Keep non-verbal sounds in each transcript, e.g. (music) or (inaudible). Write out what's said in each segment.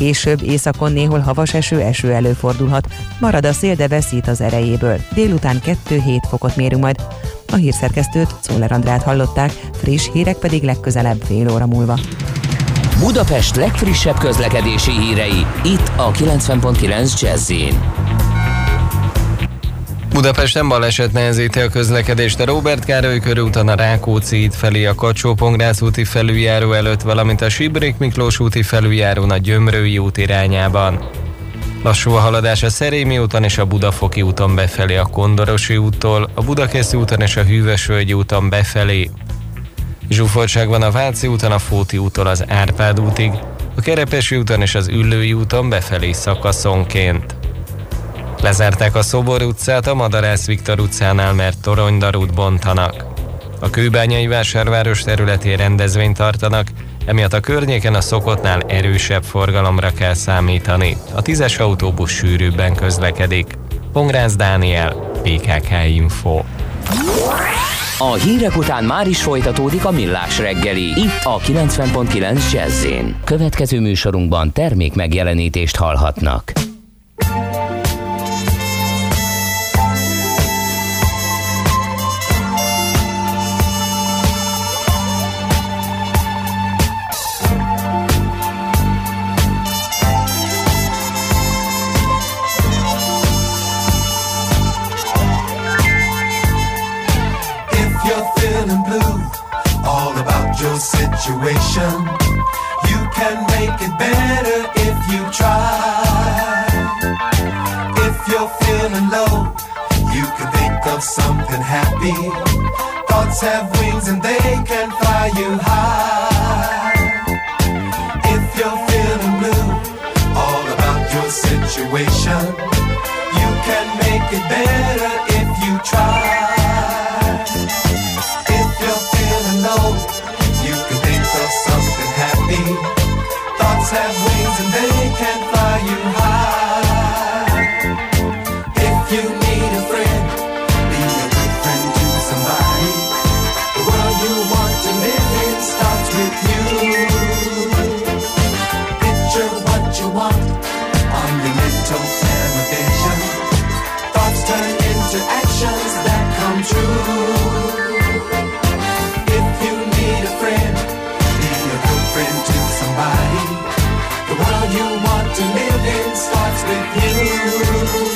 Később északon néhol havas eső, eső előfordulhat. Marad a szél, de veszít az erejéből. Délután 2-7 fokot mérünk majd. A hírszerkesztőt, Szóler Andrát hallották, friss hírek pedig legközelebb fél óra múlva. Budapest legfrissebb közlekedési hírei, itt a 90.9 jazz Budapesten baleset nehezíti a közlekedést a Robert Károly körúton a Rákóczi út felé a kacsó úti felüljáró előtt, valamint a Sibrik Miklós úti felüljárón a Gyömrői út irányában. Lassú a haladás a Szerémi úton és a Budafoki úton befelé a Kondorosi úttól, a Budakeszi úton és a Hűvösvölgyi úton befelé. Zsúfoltság van a Váci úton a Fóti úttól az Árpád útig, a Kerepesi úton és az Üllői úton befelé szakaszonként. Lezárták a Szobor utcát a Madarász Viktor utcánál, mert toronydarút bontanak. A kőbányai vásárváros területén rendezvényt tartanak, emiatt a környéken a szokottnál erősebb forgalomra kell számítani. A tízes autóbusz sűrűbben közlekedik. Pongrász Dániel, PKK Info. A hírek után már is folytatódik a millás reggeli, itt a 90.9 jazz Következő műsorunkban termék megjelenítést hallhatnak. Situation. You can make it better if you try. If you're feeling low, you can think of something happy. Thoughts have wings and they can fly you high. If you're feeling blue, all about your situation, you can make it better if you try. Have wings and they can fly you high. Música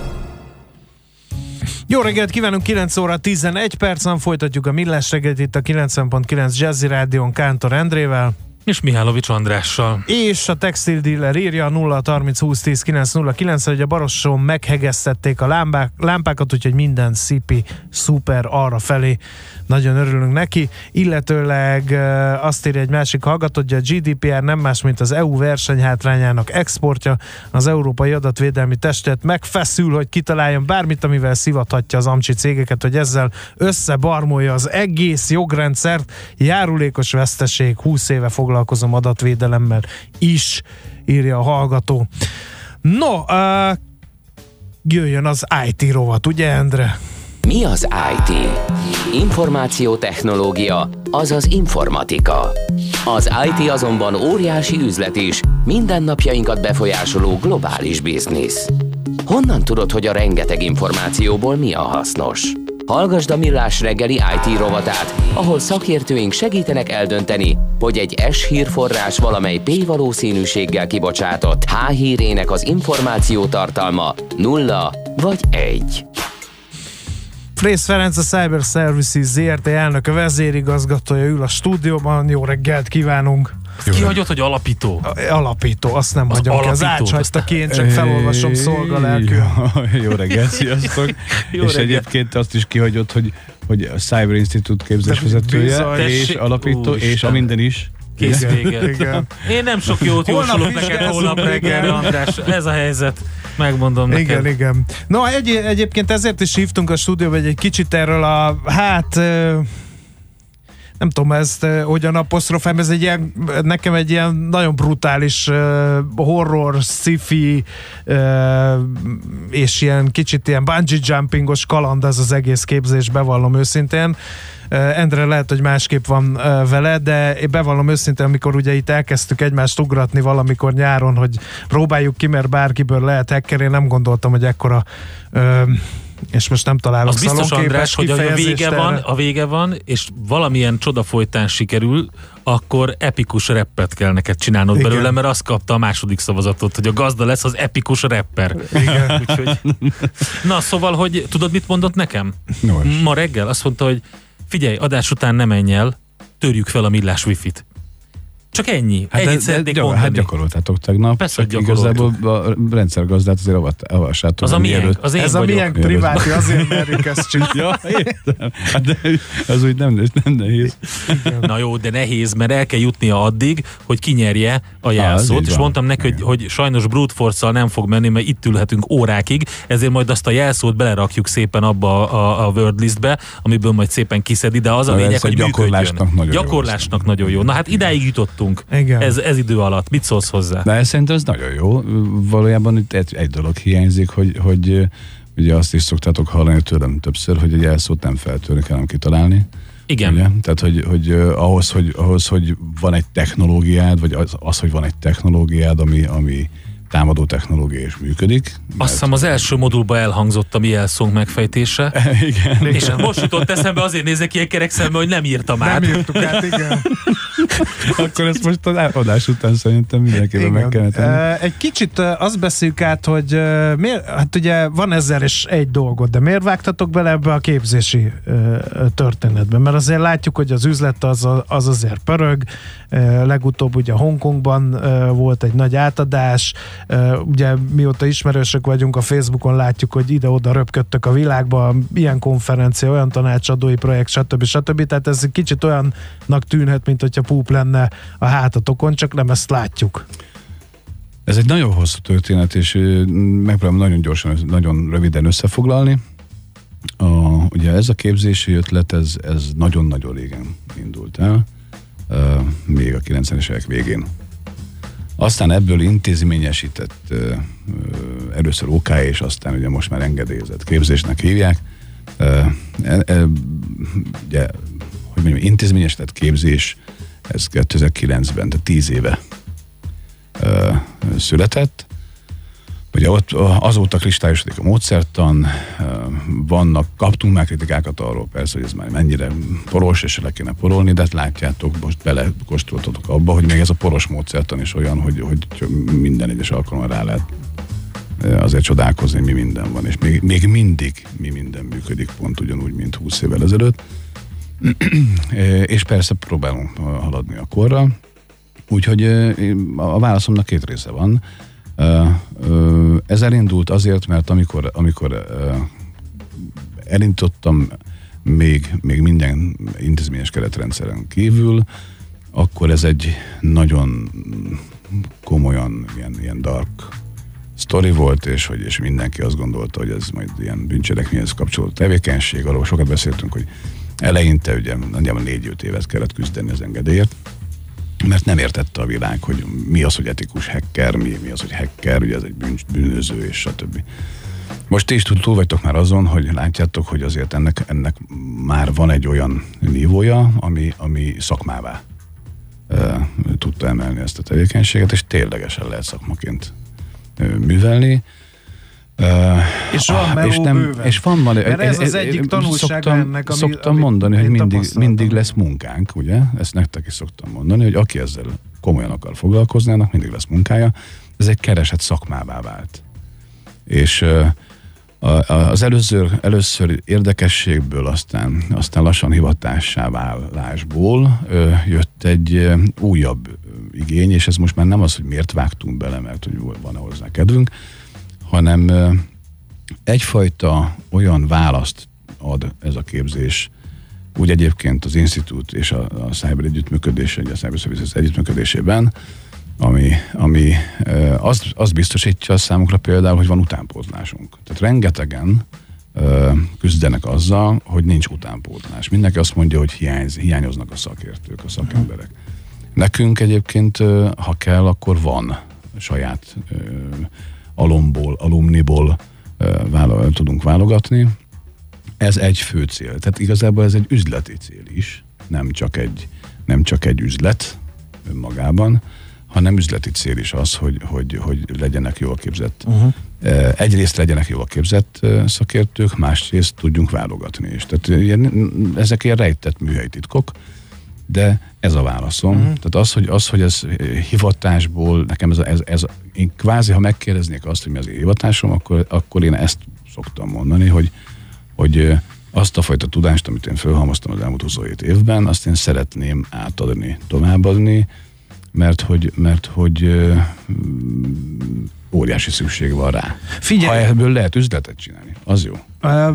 Jó reggelt kívánunk, 9 óra 11 percen folytatjuk a Millás reggelt itt a 90.9 Jazzy Rádion Kántor Endrével. És Mihálovics Andrással. És a textil dealer írja 0 30 20 10 909 hogy a Barosson meghegesztették a lámpák, lámpákat, úgyhogy minden szipi szuper arra felé. Nagyon örülünk neki. Illetőleg azt írja egy másik hallgató, hogy a GDPR nem más, mint az EU versenyhátrányának exportja. Az Európai Adatvédelmi Testet megfeszül, hogy kitaláljon bármit, amivel szivathatja az amcsi cégeket, hogy ezzel összebarmolja az egész jogrendszert. Járulékos veszteség, 20 éve foglalkozom adatvédelemmel is, írja a hallgató. No, uh, jöjjön az IT rovat, ugye Endre? Mi az IT? Információtechnológia, azaz informatika. Az IT azonban óriási üzlet is, mindennapjainkat befolyásoló globális biznisz. Honnan tudod, hogy a rengeteg információból mi a hasznos? Hallgasd a Millás reggeli IT rovatát, ahol szakértőink segítenek eldönteni, hogy egy S hírforrás valamely P valószínűséggel kibocsátott H hírének az információ tartalma nulla vagy egy. Frész Ferenc, a Cyber Services ZRT elnöke vezérigazgatója ül a stúdióban. Jó reggelt kívánunk! Kihagyott, hogy alapító? Alapító, azt nem Az hagyom ki. Az alapító. átshagyta ki, én csak felolvasom szolgalelkül. Jó reggelt, sziasztok! (laughs) Jó és egyébként azt is kihagyott, hogy, hogy a Cyber Institute képzésvezetője, és alapító, és a minden is. Kész vége. (laughs) Én nem sok jót Holnap jósolok neked holnap reggel. András. Ez a helyzet. Megmondom neked. Igen, igen. No, egy, egyébként ezért is hívtunk a stúdióba, hogy egy kicsit erről a, hát nem tudom ezt ö, hogyan apostrofálom, ez egy ilyen, nekem egy ilyen nagyon brutális ö, horror, sci-fi ö, és ilyen kicsit ilyen bungee jumpingos kaland ez az egész képzés, bevallom őszintén. Endre lehet, hogy másképp van ö, vele, de én bevallom őszintén, amikor ugye itt elkezdtük egymást ugratni valamikor nyáron, hogy próbáljuk ki, mert bárkiből lehet hacker, én nem gondoltam, hogy ekkora ö, és most nem találok Az biztos, András, hogy a vége erre. van, a vége van, és valamilyen csoda folytán sikerül, akkor epikus reppet kell neked csinálnod Igen. belőle, mert azt kapta a második szavazatot, hogy a gazda lesz az epikus rapper. Igen. (laughs) Úgyhogy... Na, szóval, hogy tudod, mit mondott nekem? Nos. Ma reggel azt mondta, hogy figyelj, adás után nem menj el, törjük fel a millás wifi-t. Csak ennyi. Hát, Ennyit de, de, szeretnék mondani. hát gyakoroltátok tegnap. Persze, hogy. Igazából a rendszergazdát azért avassátok. az a miénk, az én Ez a vagyok. milyen priváti, azért merjük ezt csinálni. (laughs) Ja, értem. Hát de az úgy nem, nem nehéz. Na jó, de nehéz, mert el kell jutnia addig, hogy kinyerje a jelszót, így és van. mondtam neki, hogy, hogy sajnos brute force nem fog menni, mert itt ülhetünk órákig, ezért majd azt a jelszót belerakjuk szépen abba a, a wordlistbe, amiből majd szépen kiszedi, de az a Na, lényeg, hogy gyakorlásnak működjön. nagyon jó, Gyakorlásnak azt nagyon jó. Na hát idáig Igen. Ez, ez idő alatt. Mit szólsz hozzá? De ez szerintem ez nagyon jó. Valójában itt egy, egy dolog hiányzik, hogy, hogy ugye azt is szoktátok hallani tőlem többször, hogy egy jelszót nem feltörni kell, hanem kitalálni. Igen. Ugye? Tehát, hogy, hogy uh, ahhoz, hogy ahhoz, hogy van egy technológiád, vagy az, az, hogy van egy technológiád, ami, ami támadó technológia is működik. Azt hiszem az első modulban elhangzott a mi elszónk megfejtése. (laughs) Igen. És most jutott eszembe, azért nézek ilyen kerek szembe, hogy nem írtam át. Nem írtuk át, igen. (laughs) Akkor ezt most az adás után szerintem mindenképpen meg kellene tenni. Egy kicsit azt beszéljük át, hogy miért, hát ugye van ezer és egy dolgot, de miért vágtatok bele ebbe a képzési történetbe? Mert azért látjuk, hogy az üzlet az, az azért pörög, legutóbb ugye Hongkongban volt egy nagy átadás, ugye mióta ismerősök vagyunk a Facebookon látjuk, hogy ide-oda röpködtök a világba, ilyen konferencia, olyan tanácsadói projekt, stb. stb. Tehát ez kicsit olyannak tűnhet, mint hogyha púp lenne a hátatokon, csak nem ezt látjuk. Ez egy nagyon hosszú történet, és megpróbálom nagyon gyorsan, nagyon röviden összefoglalni. A, ugye ez a képzési ötlet, ez, ez nagyon-nagyon régen indult el, ö, még a 90-es évek végén. Aztán ebből intézményesített ö, először OK, és aztán ugye most már engedélyezett képzésnek hívják. E, e, ugye, hogy mondjam, intézményesített képzés, ez 2009-ben, tehát 10 éve született. Ugye ott azóta kristályosodik a módszertan, vannak, kaptunk már kritikákat arról persze, hogy ez már mennyire poros, és le kéne porolni, de hát látjátok, most belekóstoltatok abba, hogy még ez a poros módszertan is olyan, hogy, hogy minden egyes alkalommal rá lehet azért csodálkozni, mi minden van, és még, még mindig mi minden működik, pont ugyanúgy, mint 20 évvel ezelőtt. (clears throat) És persze próbálunk haladni a korral, Úgyhogy a válaszomnak két része van. Ez elindult azért, mert amikor, amikor ö, elindítottam még, még minden intézményes keretrendszeren kívül, akkor ez egy nagyon komolyan ilyen, ilyen dark sztori volt, és hogy és mindenki azt gondolta, hogy ez majd ilyen bűncselekményhez kapcsolódó tevékenység. Arról sokat beszéltünk, hogy eleinte ugye nagyjából négy-öt évet kellett küzdeni az engedélyért, mert nem értette a világ, hogy mi az, hogy etikus hacker, mi, mi az, hogy hacker, ugye ez egy bűn, bűnöző, és stb. Most ti is túl vagytok már azon, hogy látjátok, hogy azért ennek, ennek már van egy olyan nívója, ami, ami szakmává e, tudta emelni ezt a tevékenységet, és ténylegesen lehet szakmaként művelni. És van meló bőven. és van van, Mert ez az egyik tanulsága szoktam, ennek, ami- szoktam amit mondani, hogy mindig, mindig lesz munkánk, ugye? Ezt nektek is szoktam mondani, hogy aki ezzel komolyan akar foglalkozni, annak mindig lesz munkája. Ez egy keresett szakmává vált. És az előző, először érdekességből, aztán, aztán lassan hivatássá válásból jött egy újabb igény, és ez most már nem az, hogy miért vágtunk bele, mert hogy van-e hozzá kedvünk, hanem egyfajta olyan választ ad ez a képzés, úgy egyébként az Institút és a, a Cyber együttműködés, a Cyber Services együttműködésében, ami, ami azt, azt biztosítja számunkra például, hogy van utánpótlásunk. Tehát rengetegen küzdenek azzal, hogy nincs utánpótlás. Mindenki azt mondja, hogy hiányz, hiányoznak a szakértők, a szakemberek. Nekünk egyébként, ha kell, akkor van saját alomból, alumniból ö, válo- tudunk válogatni. Ez egy fő cél. Tehát igazából ez egy üzleti cél is, nem csak egy, nem csak egy üzlet önmagában, hanem üzleti cél is az, hogy, hogy, hogy legyenek jól képzett. Uh-huh. Egyrészt legyenek jól képzett szakértők, másrészt tudjunk válogatni is. Tehát ilyen, ezek ilyen rejtett műhelyi titkok, de ez a válaszom. Uh-huh. Tehát az, hogy, az, hogy ez hivatásból, nekem ez, a, ez, ez én kvázi, ha megkérdeznék azt, hogy mi az én hivatásom, akkor, akkor én ezt szoktam mondani, hogy, hogy ö, azt a fajta tudást, amit én felhalmoztam az elmúlt 27 évben, azt én szeretném átadni, továbbadni, mert hogy, mert hogy mm, óriási szükség van rá. Figyelj! Ha ebből lehet üzletet csinálni, az jó. Ö,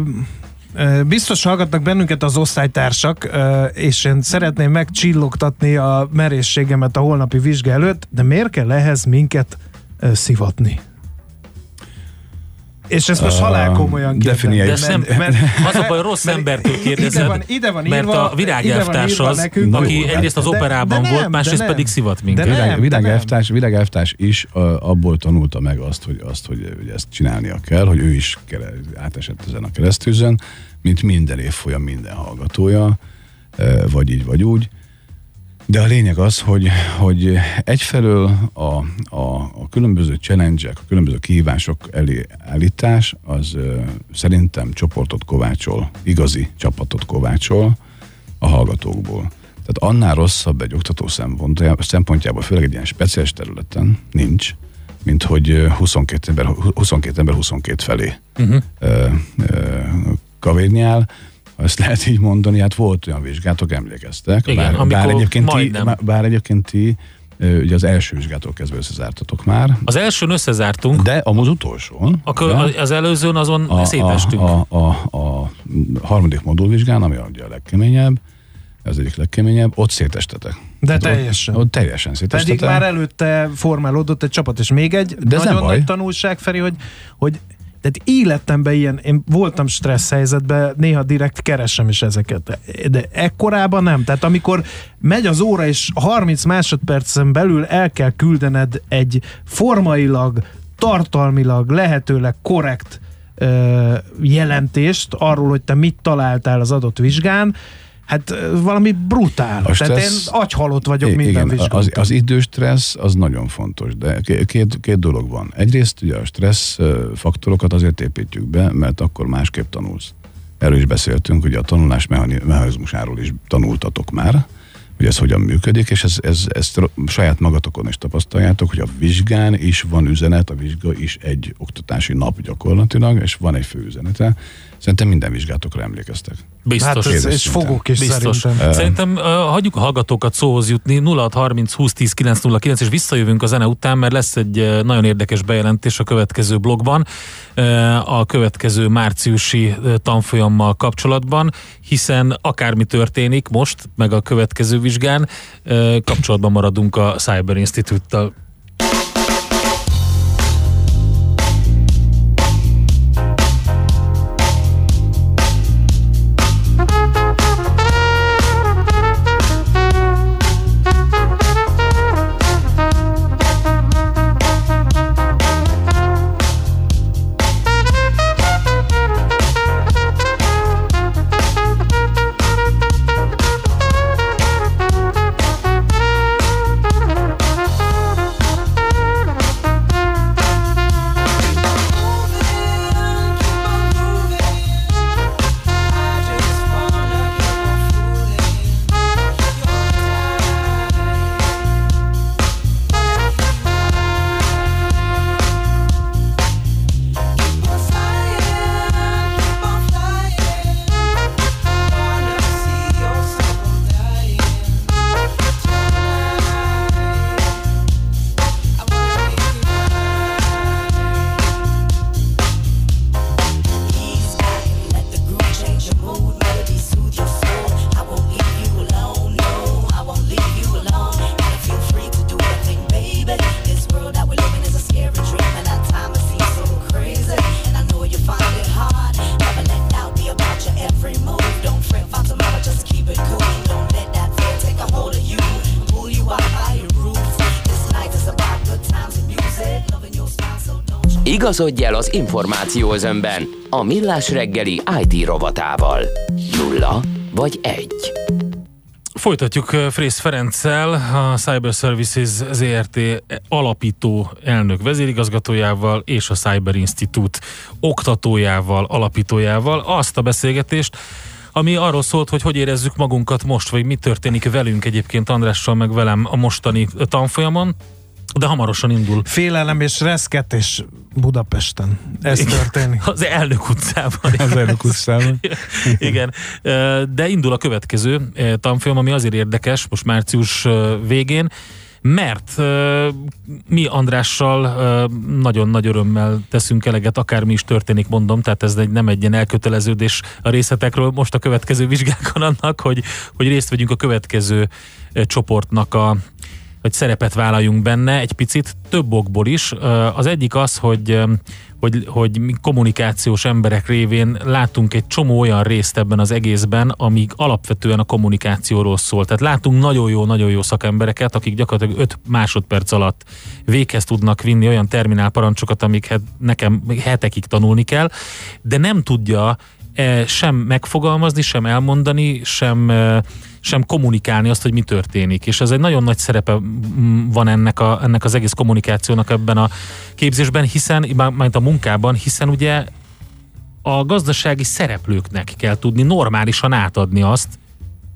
Biztos hallgatnak bennünket az osztálytársak, és én szeretném megcsillogtatni a merészségemet a holnapi vizsga előtt, de miért kell ehhez minket szivatni? És ezt most halál komolyan definiálj. De mert- szem, mert- az a baj, rossz mert embertől kérdezed, ide van, ide van mert írva, a virág ide van elvtárs írva az, nekünk, aki hogy- egyrészt az de- operában de volt, nem, másrészt de nem. pedig szivat De minket. Virág, de virág, nem. elvtárs, virág elvtárs is uh, abból tanulta meg azt, hogy, azt hogy, hogy ezt csinálnia kell, hogy ő is kere, átesett ezen a keresztűzön, mint minden évfolyam minden hallgatója, uh, vagy így, vagy úgy. De a lényeg az, hogy, hogy egyfelől a, a, a különböző challenge a különböző kihívások elé állítás, az ö, szerintem csoportot kovácsol, igazi csapatot kovácsol a hallgatókból. Tehát annál rosszabb egy oktató szempontjából, főleg egy ilyen speciális területen nincs, mint hogy ö, 22 ember 22, ember 22 felé uh-huh. ö, ö, kavérnyál, ezt lehet így mondani, hát volt olyan vizsgátok, emlékeztek. Igen, bár, bár, egyébként ti, majdnem. bár egyébként ti ugye az első vizsgától kezdve összezártatok már, Az elsőn összezártunk, de az utolsón, a kö, az előzőn azon a, szétestünk. a, a, a, a harmadik modulvizsgán, ami ugye a legkeményebb, az egyik legkeményebb, ott szétestetek. De Hát teljesen. Ott, ott teljesen szétestetek. Pedig már előtte formálódott egy csapat, és még egy De ez nem nagyon baj. nagy tanulság, Feri, hogy, hogy tehát életemben ilyen, én voltam stressz helyzetben, néha direkt keresem is ezeket, de ekkorában nem. Tehát amikor megy az óra, és 30 másodpercen belül el kell küldened egy formailag, tartalmilag, lehetőleg korrekt jelentést arról, hogy te mit találtál az adott vizsgán, hát valami brutál. A Tehát én stressz- agyhalott vagyok I- minden Igen, vizsgán. az, az időstressz az nagyon fontos, de ké- két, két dolog van. Egyrészt ugye a stressz faktorokat azért építjük be, mert akkor másképp tanulsz. Erről is beszéltünk, ugye a tanulás mechani- mechanizmusáról is tanultatok már, hogy ez hogyan működik, és ez, ez, ezt saját magatokon is tapasztaljátok, hogy a vizsgán is van üzenet, a vizsga is egy oktatási nap gyakorlatilag, és van egy fő üzenete. Szerintem minden vizsgátokra emlékeztek. Biztos. Hát ez, és fogok is Biztos. szerintem. Szerintem uh, hagyjuk a hallgatókat szóhoz jutni 0630 20 10 909 és visszajövünk a zene után, mert lesz egy nagyon érdekes bejelentés a következő blogban, uh, a következő márciusi tanfolyammal kapcsolatban, hiszen akármi történik most, meg a következő vizsgán, uh, kapcsolatban maradunk a Cyber Institute-tal. Igazodj el az információ özönben a Millás reggeli IT rovatával. Nulla vagy egy. Folytatjuk uh, Frész Ferenccel, a Cyber Services ZRT alapító elnök vezérigazgatójával és a Cyber Institute oktatójával, alapítójával azt a beszélgetést, ami arról szólt, hogy hogy érezzük magunkat most, vagy mi történik velünk egyébként Andrással, meg velem a mostani tanfolyamon, de hamarosan indul. Félelem és reszketés Budapesten. Ez Igen. történik. Az elnök utcában. Az elnök utcában. Igen, de indul a következő tanfolyam, ami azért érdekes, most március végén, mert mi Andrással nagyon nagy örömmel teszünk eleget, akármi is történik, mondom, tehát ez egy, nem egy ilyen elköteleződés a részletekről. Most a következő vizsgákon annak, hogy, hogy részt vegyünk a következő csoportnak a hogy szerepet vállaljunk benne egy picit több okból is. Az egyik az, hogy hogy, hogy kommunikációs emberek révén látunk egy csomó olyan részt ebben az egészben, amíg alapvetően a kommunikációról szól. Tehát látunk nagyon jó, nagyon jó szakembereket, akik gyakorlatilag 5 másodperc alatt véghez tudnak vinni olyan terminál parancsokat, amiket nekem hetekig tanulni kell, de nem tudja sem megfogalmazni, sem elmondani, sem, sem kommunikálni azt, hogy mi történik. És ez egy nagyon nagy szerepe van ennek, a, ennek az egész kommunikációnak ebben a képzésben, hiszen, majd a munkában, hiszen ugye a gazdasági szereplőknek kell tudni normálisan átadni azt,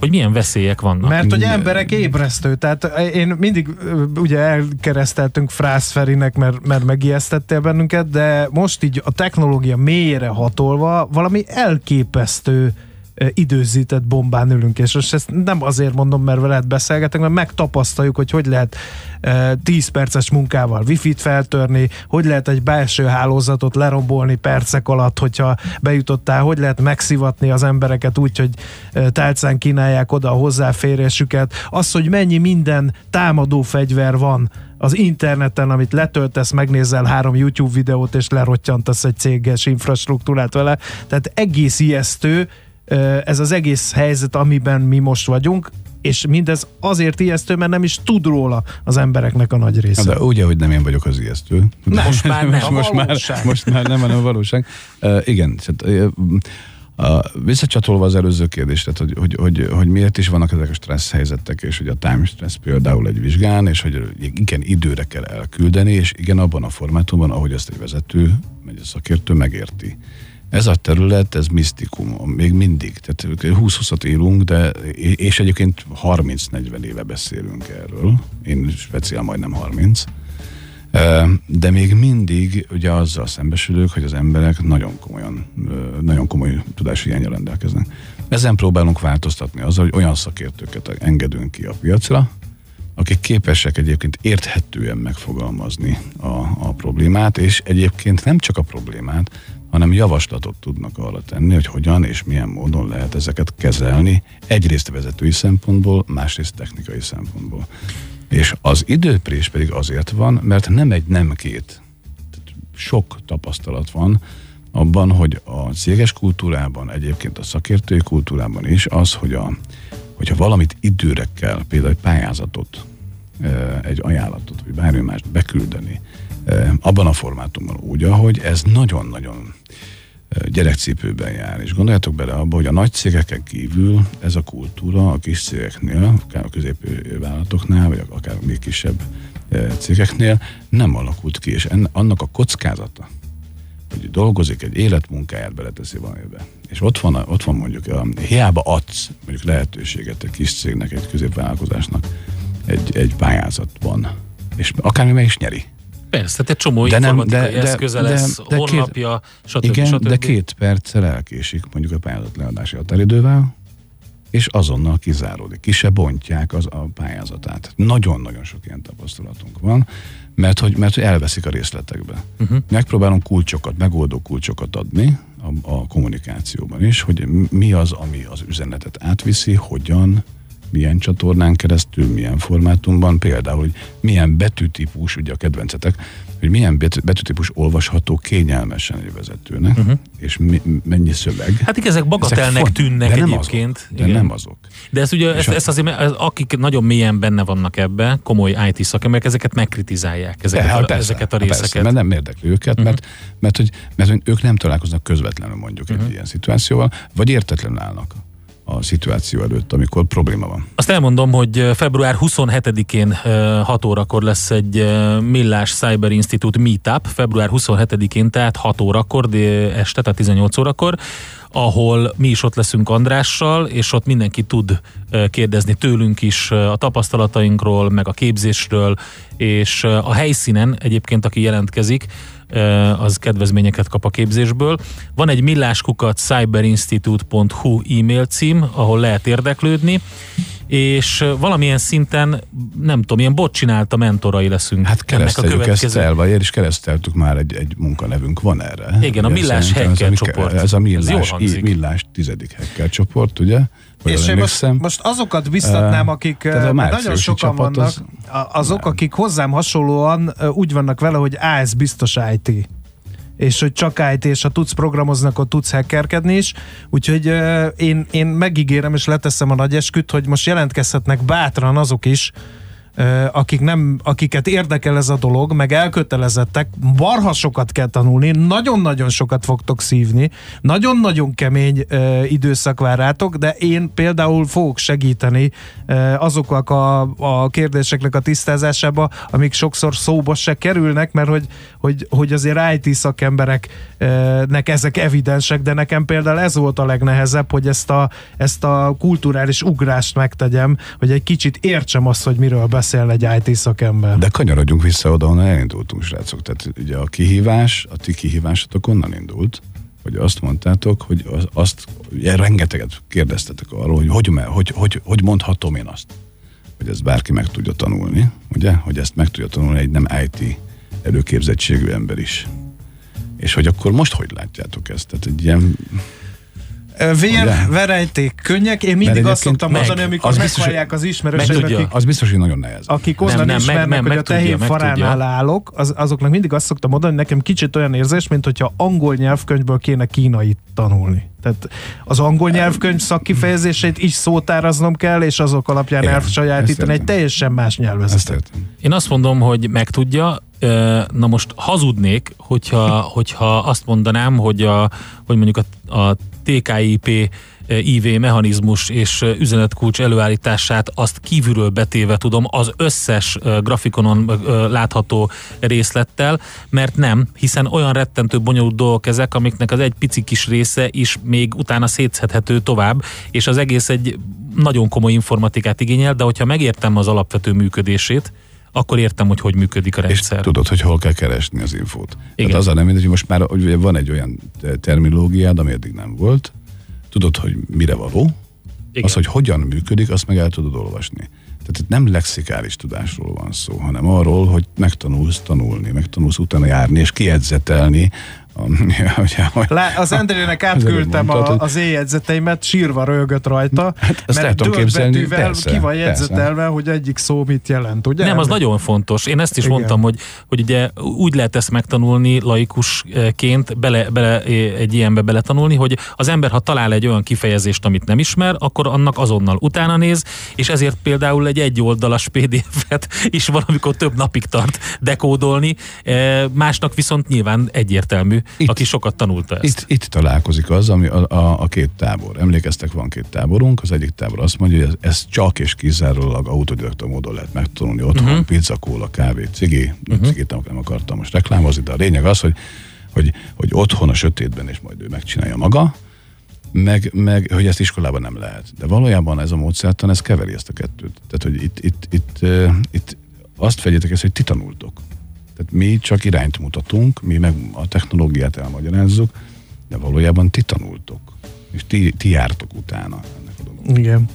hogy milyen veszélyek vannak. Mert hogy emberek ébresztő, tehát én mindig ugye elkereszteltünk Frász Ferinek, mert, mert megijesztettél bennünket, de most így a technológia mélyére hatolva valami elképesztő időzített bombán ülünk, és most ezt nem azért mondom, mert veled beszélgetünk, mert megtapasztaljuk, hogy hogy lehet 10 perces munkával wifi-t feltörni, hogy lehet egy belső hálózatot lerombolni percek alatt, hogyha bejutottál, hogy lehet megszivatni az embereket úgy, hogy tálcán kínálják oda a hozzáférésüket, az, hogy mennyi minden támadó fegyver van az interneten, amit letöltesz, megnézel három YouTube videót, és lerottyantasz egy céges infrastruktúrát vele. Tehát egész ijesztő, ez az egész helyzet, amiben mi most vagyunk, és mindez azért ijesztő, mert nem is tud róla az embereknek a nagy része. De ugye, hogy nem én vagyok az ijesztő. Most már nem. (laughs) most, már, most már nem, hanem a valóság. Uh, igen, tehát, uh, visszacsatolva az előző kérdést, tehát, hogy, hogy, hogy, hogy miért is vannak ezek a stressz helyzetek, és hogy a time stress például egy vizsgán, és hogy igen, időre kell elküldeni, és igen, abban a formátumban, ahogy ezt egy vezető, egy szakértő megérti. Ez a terület, ez misztikum, még mindig. Tehát 20-20 élunk, de, és egyébként 30-40 éve beszélünk erről. Én speciál majdnem 30. De még mindig ugye azzal szembesülök, hogy az emberek nagyon komolyan, nagyon komoly tudáshiányra rendelkeznek. Ezen próbálunk változtatni azzal, hogy olyan szakértőket engedünk ki a piacra, akik képesek egyébként érthetően megfogalmazni a, a problémát, és egyébként nem csak a problémát, hanem javaslatot tudnak arra tenni, hogy hogyan és milyen módon lehet ezeket kezelni, egyrészt vezetői szempontból, másrészt technikai szempontból. És az időprés pedig azért van, mert nem egy, nem két. Sok tapasztalat van abban, hogy a céges kultúrában, egyébként a szakértői kultúrában is az, hogy a, hogyha valamit időre kell, például egy pályázatot, egy ajánlatot, vagy bármi mást beküldeni, abban a formátumban úgy, ahogy ez nagyon-nagyon gyerekcipőben jár. És gondoljatok bele abba, hogy a nagy cégeken kívül ez a kultúra a kis cégeknél, akár a középvállalatoknál, vagy akár még kisebb cégeknél nem alakult ki, és annak a kockázata, hogy dolgozik, egy életmunkáját beleteszi valamibe. És ott van, ott van mondjuk, a, hiába adsz mondjuk lehetőséget egy kis cégnek, egy középvállalkozásnak egy, egy pályázatban, és akármi meg is nyeri. Persze, tehát egy csomó de informatikai nem, de, eszköze de, lesz, de, de honlapja, stb. Igen, stb. de két perccel elkésik mondjuk a pályázat leadási határidővel, és azonnal kizáródik. Ki se bontják az a pályázatát. Nagyon-nagyon sok ilyen tapasztalatunk van, mert hogy, mert hogy elveszik a részletekbe. Uh-huh. Megpróbálunk kulcsokat, megoldó kulcsokat adni a, a kommunikációban is, hogy mi az, ami az üzenetet átviszi, hogyan, milyen csatornán keresztül, milyen formátumban, például, hogy milyen betűtípus, ugye a kedvencetek, hogy milyen betűtípus olvasható kényelmesen egy vezetőnek, uh-huh. és mi, mennyi szöveg. Hát igen, ezek bagatelnek ezek tűnnek de nem egyébként. Azok, de igen. nem azok. De ezt ugye, ezt, ezt azért, akik nagyon mélyen benne vannak ebbe, komoly IT szakemberek, ezeket megkritizálják, ezeket, de, hát persze, ezeket a hát részeket. Persze, mert nem érdekli őket, uh-huh. mert, mert, hogy, mert hogy ők nem találkoznak közvetlenül mondjuk uh-huh. egy ilyen szituációval, vagy értetlenül állnak a szituáció előtt, amikor probléma van. Azt elmondom, hogy február 27-én 6 órakor lesz egy Millás Cyber Institute Meetup, február 27-én, tehát 6 órakor, este, tehát 18 órakor, ahol mi is ott leszünk Andrással, és ott mindenki tud kérdezni tőlünk is a tapasztalatainkról, meg a képzésről, és a helyszínen egyébként, aki jelentkezik, az kedvezményeket kap a képzésből. Van egy milláskukat cyberinstitute.hu e-mail cím, ahol lehet érdeklődni, és valamilyen szinten, nem tudom, ilyen bot csinálta mentorai leszünk. Hát kereszteljük következő... ezt el, vagy is kereszteltük már egy, egy munkanevünk, van erre. Igen, a Millás Hacker csoport. Ez a Millás, ez millás tizedik Hacker csoport, ugye? És én most, most azokat biztatnám, akik uh, nagyon sokan vannak, az, azok, nem. akik hozzám hasonlóan úgy vannak vele, hogy á, ez biztos IT és hogy csak IT, és ha tudsz programozni, akkor tudsz hackerkedni is. Úgyhogy uh, én, én megígérem, és leteszem a nagy esküt, hogy most jelentkezhetnek bátran azok is, akik nem, akiket érdekel ez a dolog, meg elkötelezettek, barha sokat kell tanulni, nagyon-nagyon sokat fogtok szívni, nagyon-nagyon kemény ö, időszak vár rátok, de én például fogok segíteni ö, azoknak a, a kérdéseknek a tisztázásába, amik sokszor szóba se kerülnek, mert hogy, hogy, hogy azért IT szakembereknek ezek evidensek, de nekem például ez volt a legnehezebb, hogy ezt a, ezt a kulturális ugrást megtegyem, hogy egy kicsit értsem azt, hogy miről beszél egy IT szakember. De kanyarodjunk vissza oda, ahonnan elindultunk, srácok. Tehát ugye a kihívás, a ti kihívásatok onnan indult, hogy azt mondtátok, hogy az, azt, ugye rengeteget kérdeztetek arról, hogy hogy, hogy, hogy hogy mondhatom én azt, hogy ezt bárki meg tudja tanulni, ugye? Hogy ezt meg tudja tanulni egy nem IT előképzettségű ember is. És hogy akkor most hogy látjátok ezt? Tehát egy ilyen Vér, Ugye? verejték, könnyek. Én mindig azt szoktam meg. mondani, amikor Az biztos, meghallják az meg ismerőseim, tudja. akik, az biztos, hogy nagyon nehéz. akik onnan Nem, nem, meg- ismernek, nem, hogy meg a tudja, tehén meg faránál tudja. állok, az, azoknak mindig azt szoktam mondani, hogy nekem kicsit olyan érzés, mint hogyha angol nyelvkönyvből kéne kínait tanulni. Tehát az angol nyelvkönyv szakkifejezéseit is szótáraznom kell, és azok alapján Igen, elsajátítani egy teljesen más nyelvezetet. Én azt mondom, hogy megtudja. Ö, Na most hazudnék, hogyha, hogyha azt mondanám, hogy, a, hogy mondjuk a, a TKIP IV mechanizmus és ö, üzenetkulcs előállítását azt kívülről betéve tudom az összes ö, grafikonon látható részlettel, mert nem, hiszen olyan rettentő bonyolult dolgok ezek, amiknek az egy pici kis része is még utána szétszedhető tovább, és az egész egy nagyon komoly informatikát igényel, de hogyha megértem az alapvető működését, akkor értem, hogy hogy működik a És rendszer. tudod, hogy hol kell keresni az infót. Igen. Tehát az a nem mindegy, hogy most már ugye van egy olyan terminológiád, ami eddig nem volt, tudod, hogy mire való, Igen. az, hogy hogyan működik, azt meg el tudod olvasni. Tehát itt nem lexikális tudásról van szó, hanem arról, hogy megtanulsz tanulni, megtanulsz utána járni és kiedzetelni. Lá, az Endrének átküldtem a, az éjjegyzeteimet, sírva rögött rajta, Hát, mert tudom képzelni, betűvel persze, ki van persze. jegyzetelve, hogy egyik szó mit jelent, ugye? Nem, az nagyon fontos. Én ezt is Igen. mondtam, hogy, hogy ugye úgy lehet ezt megtanulni laikusként, bele, bele, egy ilyenbe beletanulni, hogy az ember, ha talál egy olyan kifejezést, amit nem ismer, akkor annak azonnal utána néz, és ezért például egy egyoldalas PDF-et is valamikor több napig tart dekódolni, Eh, másnak viszont nyilván egyértelmű, Itt- aki sokat tanulta ezt. Itt, itt találkozik az, ami a, a, a két tábor. Emlékeztek, van két táborunk, az egyik tábor azt mondja, hogy ez, ez csak és kizárólag autodidakta módon lehet megtanulni otthon, uh-huh. pizza, kóla, kávé, cigi, uh-huh. cigit nem, nem akartam most reklámozni, de a lényeg az, hogy, hogy, hogy otthon a sötétben, és majd ő megcsinálja maga, meg, meg, hogy ezt iskolában nem lehet. De valójában ez a módszertan, ez keveri ezt a kettőt. Tehát, hogy itt, itt, itt, uh, itt azt vegyétek ezt, hogy ti tanultok. Tehát mi csak irányt mutatunk, mi meg a technológiát elmagyarázzuk, de valójában ti tanultok. És ti, ti jártok utána ennek a dolognak. Igen.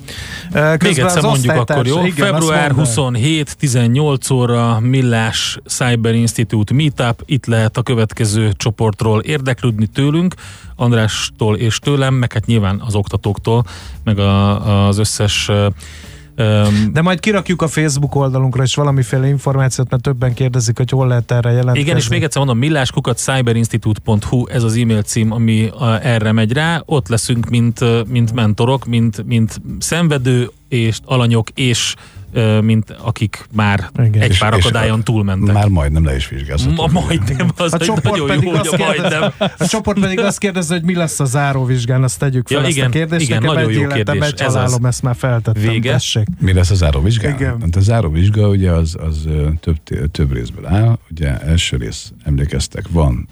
Ö, Még közben egyszer mondjuk akkor, jó? Igen, Február azt mondd el. 27, 18 óra, Millás Cyber Institute Meetup, itt lehet a következő csoportról érdeklődni tőlünk, Andrástól és tőlem, meg hát nyilván az oktatóktól, meg a, az összes De majd kirakjuk a Facebook oldalunkra is valamiféle információt, mert többen kérdezik, hogy hol lehet erre jelentkezni. Igen, és még egyszer mondom, milláskukat cyberinstitute.hu, ez az e-mail cím, ami erre megy rá. Ott leszünk, mint, mint mentorok, mint, mint szenvedő és alanyok, és mint akik már Igen. egy És- pár és akadályon túlmentek. Már majdnem le is vizsgázhatunk. Ma, majdnem, az A csoport, nagyon pedig jó, azt hogy majdnem. a csoport pedig azt kérdezi, hogy mi lesz a záróvizsgán, azt tegyük fel Ja, ezt igen, a kérdést. igen, Nekem nagyon egy jó életem, kérdés, egy ez az. halálom, ezt már feltettem. Vége. Tessék. Mi lesz a záróvizsga? Igen. Hát a záróvizsga ugye az, az több, több részből áll. Ugye első rész, emlékeztek, van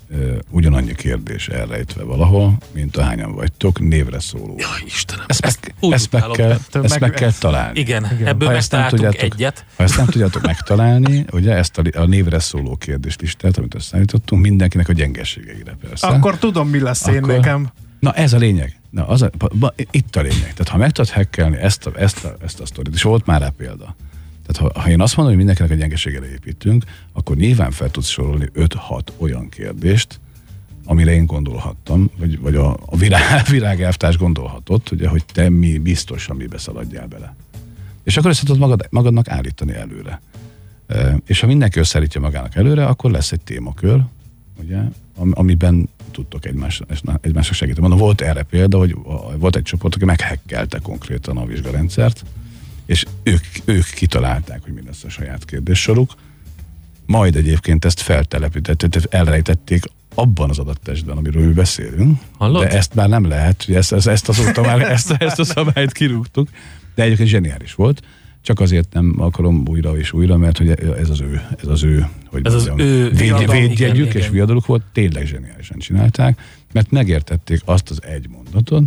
ugyanannyi kérdés elrejtve valahol, mint ahányan vagytok, névre szóló. Jaj, Istenem, Ezt, ezt meg, ezt, meg, kell, ezt meg- meg kell találni. Igen, Igen. ebből megtaláltunk tudjátok- egyet. Ha ezt nem tudjátok megtalálni, ugye ezt a, a névre szóló kérdéslistát, amit összeállítottunk, mindenkinek a gyengeségeire persze. Akkor tudom, mi lesz én Akkor- nekem. Na ez a lényeg. Na, az a, ba, itt a lényeg. Tehát ha meg tudod hackelni ezt a, ezt a, ezt a sztorit, és volt már rá példa. Tehát ha, ha én azt mondom, hogy mindenkinek a gyengeségére építünk, akkor nyilván fel tudsz sorolni 5-6 olyan kérdést, amire én gondolhattam, vagy, vagy a, a virág, (laughs) virágelvtárs gondolhatott, ugye, hogy te mi biztos, amibe szaladjál bele. És akkor ezt tudod magad, magadnak állítani előre. E, és ha mindenki összeállítja magának előre, akkor lesz egy témakör, ugye, am- amiben tudtok egymás, egymásra segíteni. Mondom, volt erre példa, hogy volt egy csoport, aki meghekkelte konkrétan a vizsgarendszert, és ők, ők kitalálták, hogy mi lesz a saját kérdéssoruk, majd egyébként ezt feltelepítették, elrejtették abban az adattestben, amiről mi beszélünk, Hallod? de ezt már nem lehet, ezt, ezt, ezt azóta már ezt, ezt a (laughs) szabályt kirúgtuk, de egyébként zseniális volt, csak azért nem akarom újra és újra, mert hogy ez az ő, ez az ő, hogy Ez az mondjam, ő véd, viadal, védjegyük igen, és viadaluk volt, tényleg zseniálisan csinálták, mert megértették azt az egy mondatot,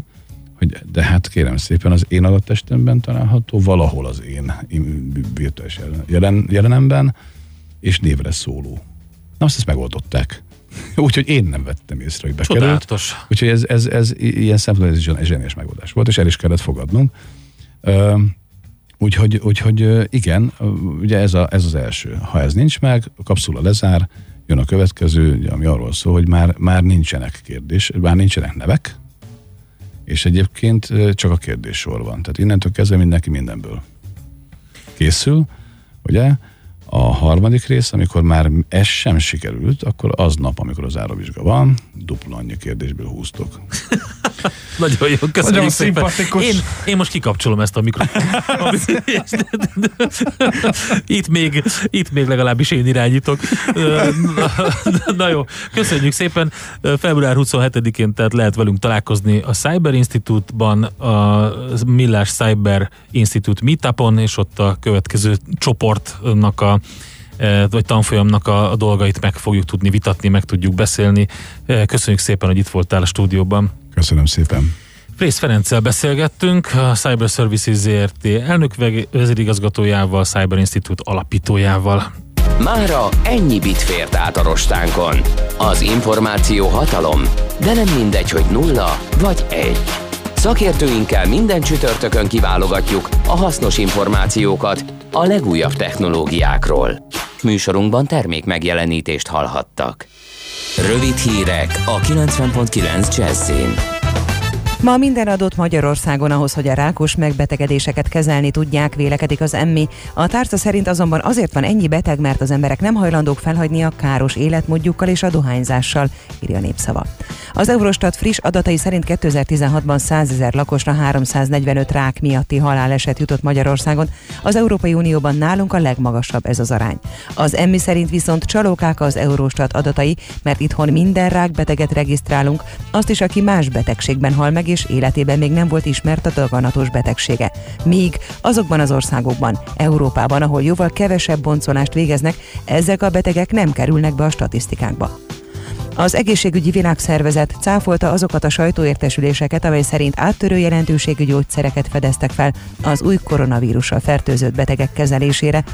hogy de hát kérem szépen az én adattestemben található, valahol az én im- virtuális jelen, jelen, jelenemben, és névre szóló. Na azt ezt megoldották. (laughs) Úgyhogy én nem vettem észre, hogy bekerült. Csodálatos. Úgyhogy ez, ez, ez ilyen szempontból ez egy zseniás megoldás volt, és el is kellett fogadnunk. Úgyhogy, úgyhogy igen, ugye ez, a, ez az első. Ha ez nincs meg, a kapszula lezár, jön a következő, ami arról szól, hogy már, már nincsenek kérdés, már nincsenek nevek, és egyébként csak a kérdéssor van. Tehát innentől kezdve mindenki mindenből készül, ugye? A harmadik rész, amikor már ez sem sikerült, akkor aznap, amikor az áravizsga van, dupla annyi kérdésből húztok. (laughs) Nagyon jó, köszönjük Nagyon szépen. szimpatikus. Én, én most kikapcsolom ezt a mikrofont. (laughs) itt, még, itt még legalábbis én irányítok. Na, na jó, köszönjük szépen. Február 27-én tehát lehet velünk találkozni a Cyber Institute-ban, a Millás Cyber Institute Meetupon, és ott a következő csoportnak a eh, vagy tanfolyamnak a, a dolgait meg fogjuk tudni vitatni, meg tudjuk beszélni. Eh, Köszönjük szépen, hogy itt voltál a stúdióban. Köszönöm szépen. Prész Ferenccel beszélgettünk, a Cyber Services ZRT elnök vezérigazgatójával, Cyber Institute alapítójával. Mára ennyi bit fért át a rostánkon. Az információ hatalom, de nem mindegy, hogy nulla vagy egy. Szakértőinkkel minden csütörtökön kiválogatjuk a hasznos információkat a legújabb technológiákról. Műsorunkban termék megjelenítést hallhattak. Rövid hírek a 90.9 Jazzin. Ma minden adott Magyarországon ahhoz, hogy a rákos megbetegedéseket kezelni tudják, vélekedik az emmi. A tárca szerint azonban azért van ennyi beteg, mert az emberek nem hajlandók felhagyni a káros életmódjukkal és a dohányzással, írja a népszava. Az Eurostat friss adatai szerint 2016-ban 100 ezer lakosra 345 rák miatti haláleset jutott Magyarországon. Az Európai Unióban nálunk a legmagasabb ez az arány. Az emmi szerint viszont csalókák az Eurostat adatai, mert itthon minden rákbeteget regisztrálunk, azt is, aki más betegségben hal meg, és életében még nem volt ismert a daganatos betegsége. Míg azokban az országokban, Európában, ahol jóval kevesebb boncolást végeznek, ezek a betegek nem kerülnek be a statisztikákba. Az egészségügyi világszervezet cáfolta azokat a sajtóértesüléseket, amely szerint áttörő jelentőségű gyógyszereket fedeztek fel az új koronavírussal fertőzött betegek kezelésére.